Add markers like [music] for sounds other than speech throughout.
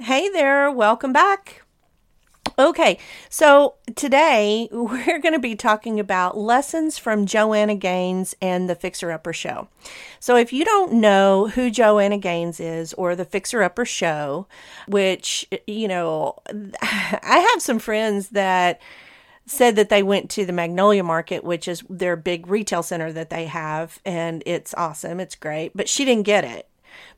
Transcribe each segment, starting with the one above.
Hey there, welcome back. Okay, so today [laughs] we're going to be talking about lessons from Joanna Gaines and the Fixer Upper Show. So, if you don't know who Joanna Gaines is or the Fixer Upper Show, which, you know, [laughs] I have some friends that said that they went to the Magnolia Market, which is their big retail center that they have, and it's awesome, it's great, but she didn't get it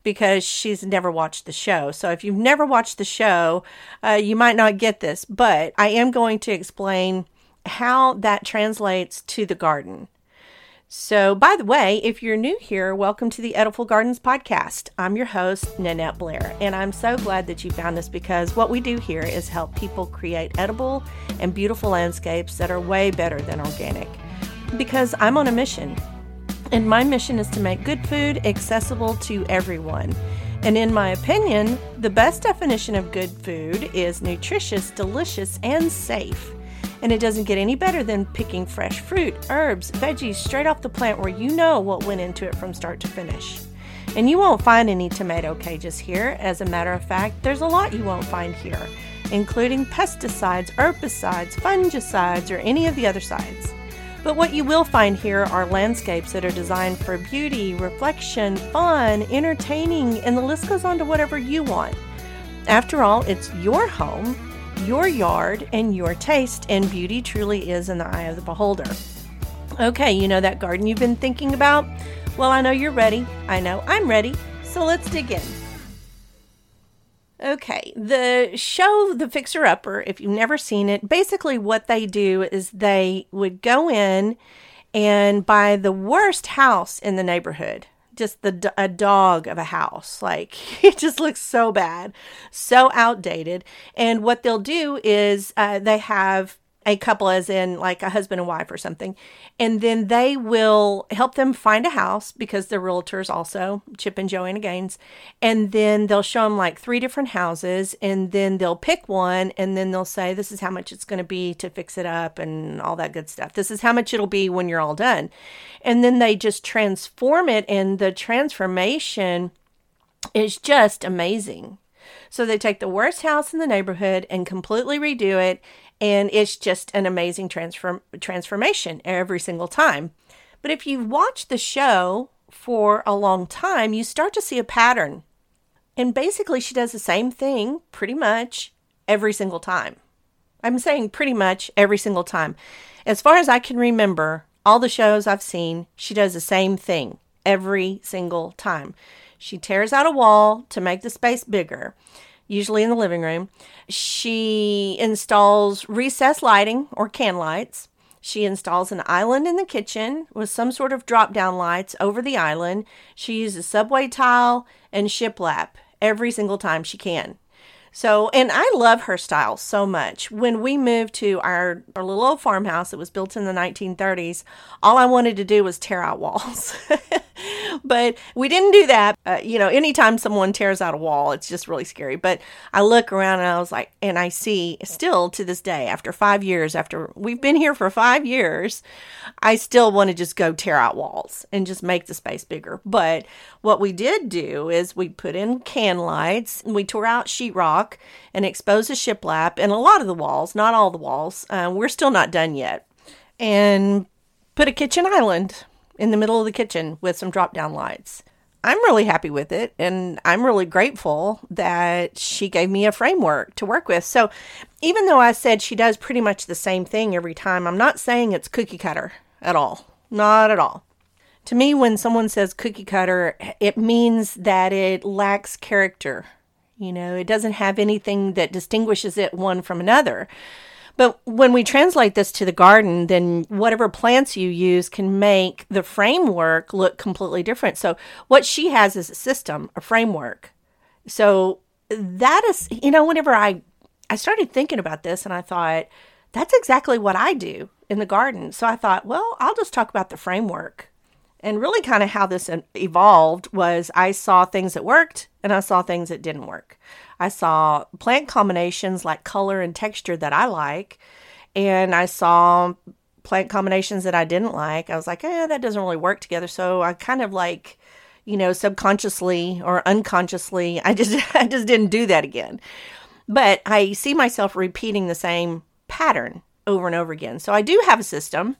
because she's never watched the show. So if you've never watched the show, uh, you might not get this, but I am going to explain how that translates to the garden. So, by the way, if you're new here, welcome to the Edible Gardens podcast. I'm your host, Nanette Blair, and I'm so glad that you found us because what we do here is help people create edible and beautiful landscapes that are way better than organic. Because I'm on a mission and my mission is to make good food accessible to everyone. And in my opinion, the best definition of good food is nutritious, delicious, and safe. And it doesn't get any better than picking fresh fruit, herbs, veggies straight off the plant where you know what went into it from start to finish. And you won't find any tomato cages here. As a matter of fact, there's a lot you won't find here, including pesticides, herbicides, fungicides, or any of the other sides. But what you will find here are landscapes that are designed for beauty, reflection, fun, entertaining, and the list goes on to whatever you want. After all, it's your home, your yard, and your taste, and beauty truly is in the eye of the beholder. Okay, you know that garden you've been thinking about? Well, I know you're ready. I know I'm ready. So let's dig in. Okay, the show The Fixer Upper, if you've never seen it, basically what they do is they would go in and buy the worst house in the neighborhood. Just the a dog of a house. Like [laughs] it just looks so bad, so outdated. And what they'll do is uh, they have a couple as in like a husband and wife or something. And then they will help them find a house because they're realtors also chip and joanna gaines. And then they'll show them like three different houses and then they'll pick one and then they'll say this is how much it's going to be to fix it up and all that good stuff. This is how much it'll be when you're all done. And then they just transform it and the transformation is just amazing. So they take the worst house in the neighborhood and completely redo it and it's just an amazing transform transformation every single time. But if you watch the show for a long time, you start to see a pattern. And basically, she does the same thing pretty much every single time. I'm saying pretty much every single time. As far as I can remember, all the shows I've seen, she does the same thing every single time. She tears out a wall to make the space bigger usually in the living room. She installs recessed lighting or can lights. She installs an island in the kitchen with some sort of drop down lights over the island. She uses subway tile and shiplap every single time she can. So, and I love her style so much. When we moved to our, our little old farmhouse that was built in the 1930s, all I wanted to do was tear out walls. [laughs] but we didn't do that. Uh, you know, anytime someone tears out a wall, it's just really scary. But I look around and I was like, and I see still to this day, after five years, after we've been here for five years, I still want to just go tear out walls and just make the space bigger. But what we did do is we put in can lights, we tore out sheetrock and expose the shiplap and a lot of the walls, not all the walls. Uh, we're still not done yet. And put a kitchen island in the middle of the kitchen with some drop down lights. I'm really happy with it and I'm really grateful that she gave me a framework to work with. So, even though I said she does pretty much the same thing every time, I'm not saying it's cookie cutter at all. Not at all. To me, when someone says cookie cutter, it means that it lacks character you know, it doesn't have anything that distinguishes it one from another. But when we translate this to the garden, then whatever plants you use can make the framework look completely different. So, what she has is a system, a framework. So, that is, you know, whenever I I started thinking about this and I thought that's exactly what I do in the garden. So I thought, well, I'll just talk about the framework and really, kind of how this evolved was I saw things that worked and I saw things that didn't work. I saw plant combinations like color and texture that I like, and I saw plant combinations that I didn't like. I was like, eh, that doesn't really work together. So I kind of like, you know, subconsciously or unconsciously. [laughs] I just I just didn't do that again. But I see myself repeating the same pattern over and over again. So I do have a system.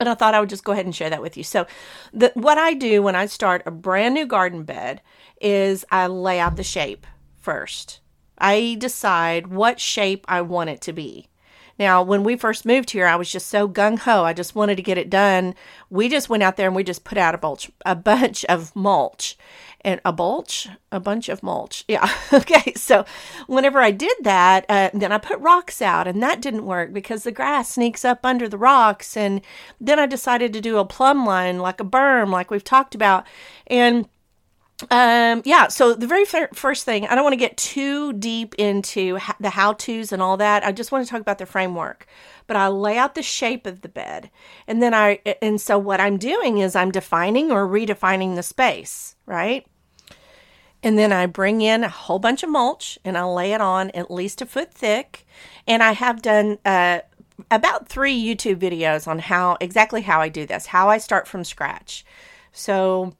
But I thought I would just go ahead and share that with you. So, the, what I do when I start a brand new garden bed is I lay out the shape first. I decide what shape I want it to be. Now, when we first moved here, I was just so gung ho. I just wanted to get it done. We just went out there and we just put out a bunch, a bunch of mulch, and a mulch, a bunch of mulch. [laughs] Yeah. okay. So, whenever I did that, uh, then I put rocks out, and that didn't work because the grass sneaks up under the rocks. And then I decided to do a plumb line, like a berm, like we've talked about, and um yeah so the very fir- first thing i don't want to get too deep into the how to's and all that i just want to talk about the framework. But i lay out the shape of the bed and then i and so what i'm doing is i'm defining or redefining the space right? And then i bring in a whole bunch of mulch and i lay it on at least a foot thick. And i have done uh about three youtube videos on how exactly how i do this how i start from scratch. So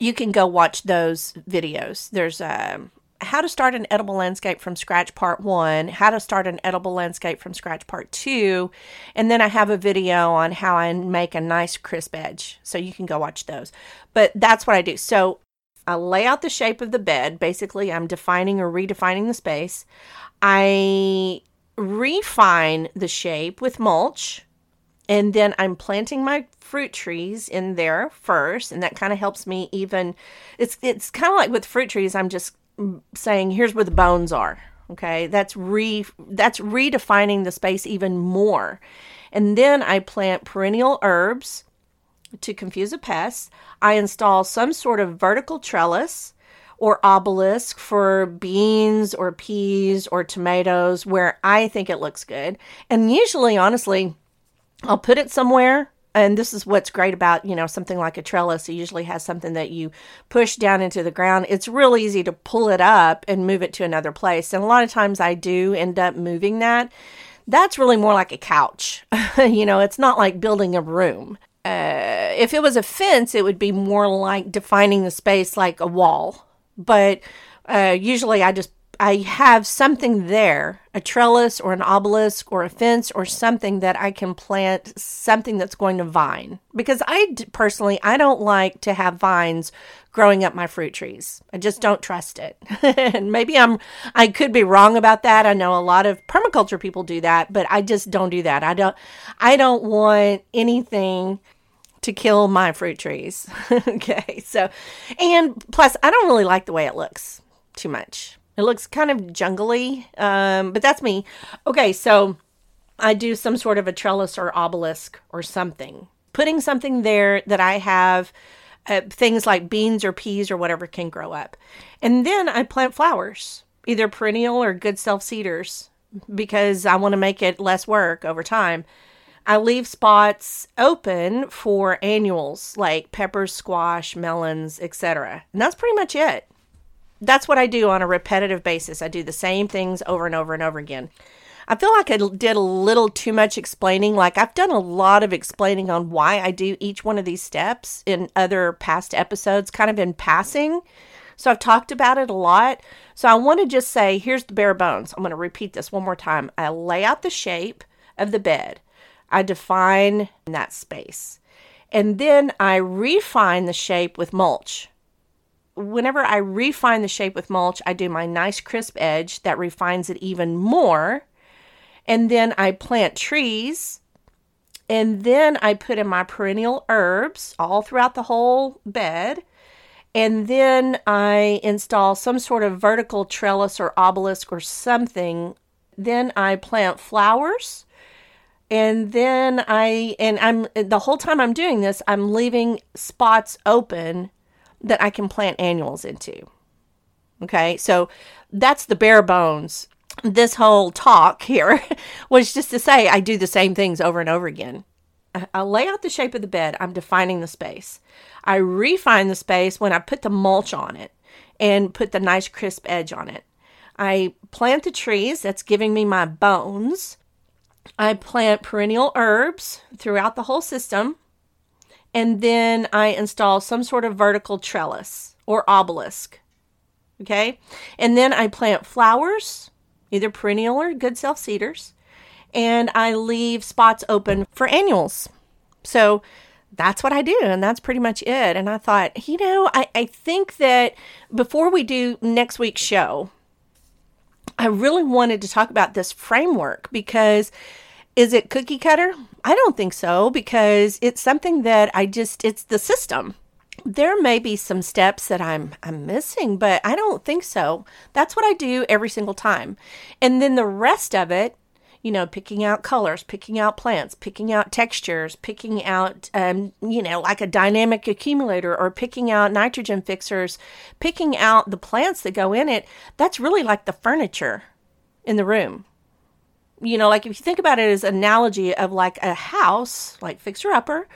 you can go watch those videos. There's um, how to start an edible landscape from scratch part one, how to start an edible landscape from scratch part two, and then I have a video on how I make a nice crisp edge. So you can go watch those. But that's what I do. So I lay out the shape of the bed. Basically, I'm defining or redefining the space. I refine the shape with mulch and then I'm planting my fruit trees in there first, and that kind of helps me even. It's it's kind of like with fruit trees. I'm just saying here's where the bones are. Okay, that's re that's redefining the space even more, and then I plant perennial herbs to confuse a pest. I install some sort of vertical trellis or obelisk for beans or peas or tomatoes where I think it looks good. And usually, honestly, I'll put it somewhere. And this is what's great about, you know, something like a trellis. It usually has something that you push down into the ground. It's real easy to pull it up and move it to another place. And a lot of times I do end up moving that. That's really more like a couch. [laughs] you know, it's not like building a room. Uh, if it was a fence, it would be more like defining the space like a wall. But uh, usually I just I have something there, a trellis or an obelisk or a fence or something that I can plant something that's going to vine. Because I personally, I don't like to have vines growing up my fruit trees. I just don't trust it. [laughs] and maybe I'm I could be wrong about that. I know a lot of permaculture people do that, but I just don't do that. I don't I don't want anything to kill my fruit trees. [laughs] okay. So, and plus I don't really like the way it looks too much. It looks kind of jungly, um, but that's me. Okay, so I do some sort of a trellis or obelisk or something, putting something there that I have uh, things like beans or peas or whatever can grow up. And then I plant flowers, either perennial or good self seeders, because I want to make it less work over time. I leave spots open for annuals like peppers, squash, melons, etc. And that's pretty much it that's what I do on a repetitive basis. I do the same things over and over and over again. I feel like I did a little too much explaining. Like I've done a lot of explaining on why I do each one of these steps in other past episodes, kind of in passing. So I've talked about it a lot. So I want to just say here's the bare bones. I'm going to repeat this one more time. I lay out the shape of the bed, I define that space, and then I refine the shape with mulch whenever I refine the shape with mulch, I do my nice crisp edge that refines it even more. And then I plant trees. And then I put in my perennial herbs all throughout the whole bed. And then I install some sort of vertical trellis or obelisk or something. Then I plant flowers. And then I, and I'm, the whole time I'm doing this, I'm leaving spots open that I can plant annuals into. Okay, so that's the bare bones. This whole talk here [laughs] was just to say I do the same things over and over again. I lay out the shape of the bed, I'm defining the space. I refine the space when I put the mulch on it and put the nice crisp edge on it. I plant the trees, that's giving me my bones. I plant perennial herbs throughout the whole system and then I install some sort of vertical trellis or obelisk. Okay. And then I plant flowers, either perennial or good self seeders, and I leave spots open for annuals. So that's what I do, and that's pretty much it. And I thought, you know, I, I think that before we do next week's show, I really wanted to talk about this framework because is it cookie cutter? I don't think so because it's something that I just it's the system. There may be some steps that I'm I'm missing, but I don't think so. That's what I do every single time. And then the rest of it you know, picking out colors, picking out plants, picking out textures, picking out, um, you know, like a dynamic accumulator or picking out nitrogen fixers, picking out the plants that go in it. That's really like the furniture in the room. You know, like if you think about it as analogy of like a house, like fixer upper,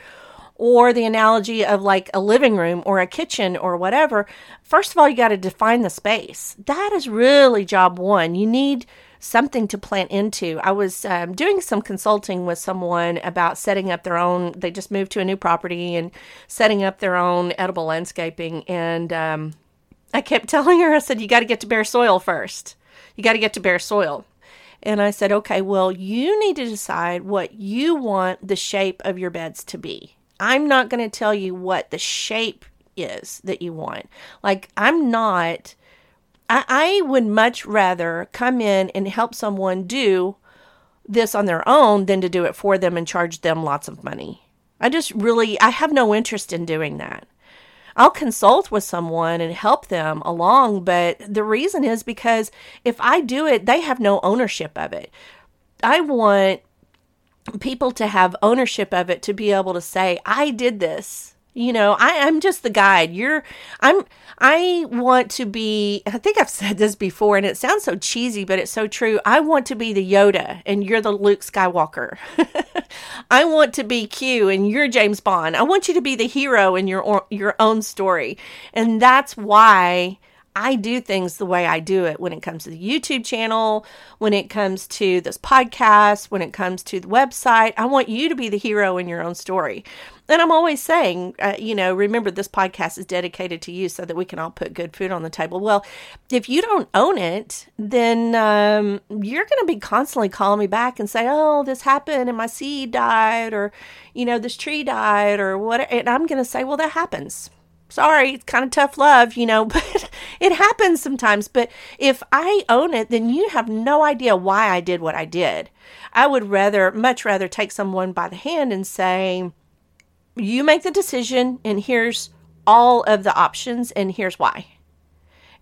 or the analogy of like a living room or a kitchen or whatever, first of all, you got to define the space. That is really job one. You need something to plant into. I was um, doing some consulting with someone about setting up their own, they just moved to a new property and setting up their own edible landscaping. And um, I kept [laughs] telling her, I said, you got to get to bare soil first. You got to get to bare soil. And I said, okay, well, you need to decide what you want the shape of your beds to be. I'm not going to tell you what the shape is that you want. Like, I'm not I, I would much rather come in and help someone do this on their own than to do it for them and charge them lots of money. I just really, I have no interest in doing that. I'll consult with someone and help them along, but the reason is because if I do it, they have no ownership of it. I want people to have ownership of it to be able to say, I did this you know I, i'm just the guide. You're i'm i want to be i think i've [laughs] said this before and it sounds so cheesy but it's so true. I want to be the yoda and you're the luke skywalker. [laughs] I want to be q and you're james bond. I want you to be the hero in your your own story. And that's why I do things the way I do it when it comes to the YouTube channel, when it comes to this podcast, when it comes to the website. I want you to be the hero in your own story. And I'm always saying, uh, you know, remember this podcast is dedicated to you so that we can all put good food on the table. Well, if you don't own it, then um, you're going to be constantly calling me back and say, oh, this happened and my seed died, or, you know, this tree died, or what. And I'm going to say, well, that happens sorry, it's kind of tough love, you know, [laughs] but it happens sometimes. But if I own it, then you have no idea why I did what I did. I would rather, much rather take someone by the hand and say, you make the decision, and here's all of the options, and here's why.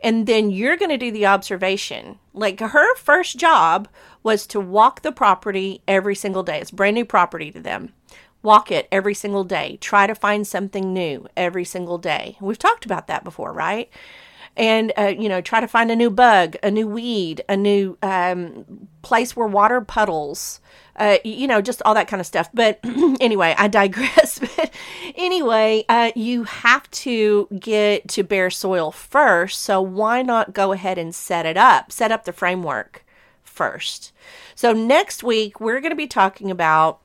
And then you're going to do the observation. Like her first job was to walk the property every single day. It's brand new property to them. Walk it every single day. Try to find something new every single day. We've talked about that before, right? and uh, you know try to find a new bug a new weed a new um, place where water puddles uh, you know just all that kind of stuff but [clears throat] anyway i [laughs] digress but anyway uh, you have to get to bare soil first so why not go ahead and set it up set up the framework first so next week we're going to be talking about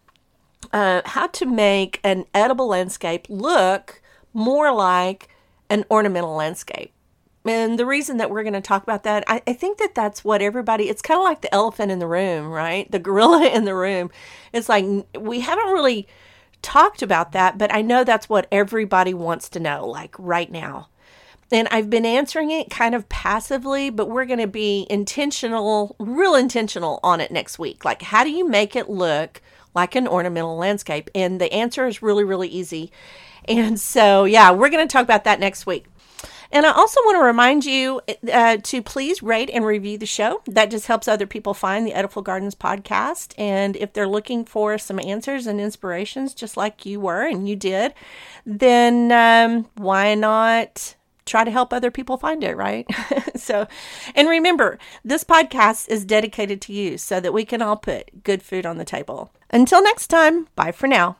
uh, how to make an edible landscape look more like an ornamental landscape and the reason that we're going to talk about that, I, I, think that that's what everybody, it's kind of like the elephant in the room, right? The gorilla [laughs] in the room. It's like we haven't really talked about that, but I know that's what everybody wants to know, like right now. And I've been answering it kind of passively, but we're going to be intentional, real intentional on it next week. Like, how do you make it look like an ornamental landscape? And the answer is really, really easy. And [laughs] so, yeah, we're going to talk about that next week. And I also want to remind you uh, to please rate and review the show. That just helps other people find the Edible Gardens podcast. And if they're looking for some answers and inspirations, just like you were and you did, then um, why not? try to help other people find it, right? [laughs] so, and remember, this podcast is dedicated to you so that we can all put good food on the table. Until next time, bye for now.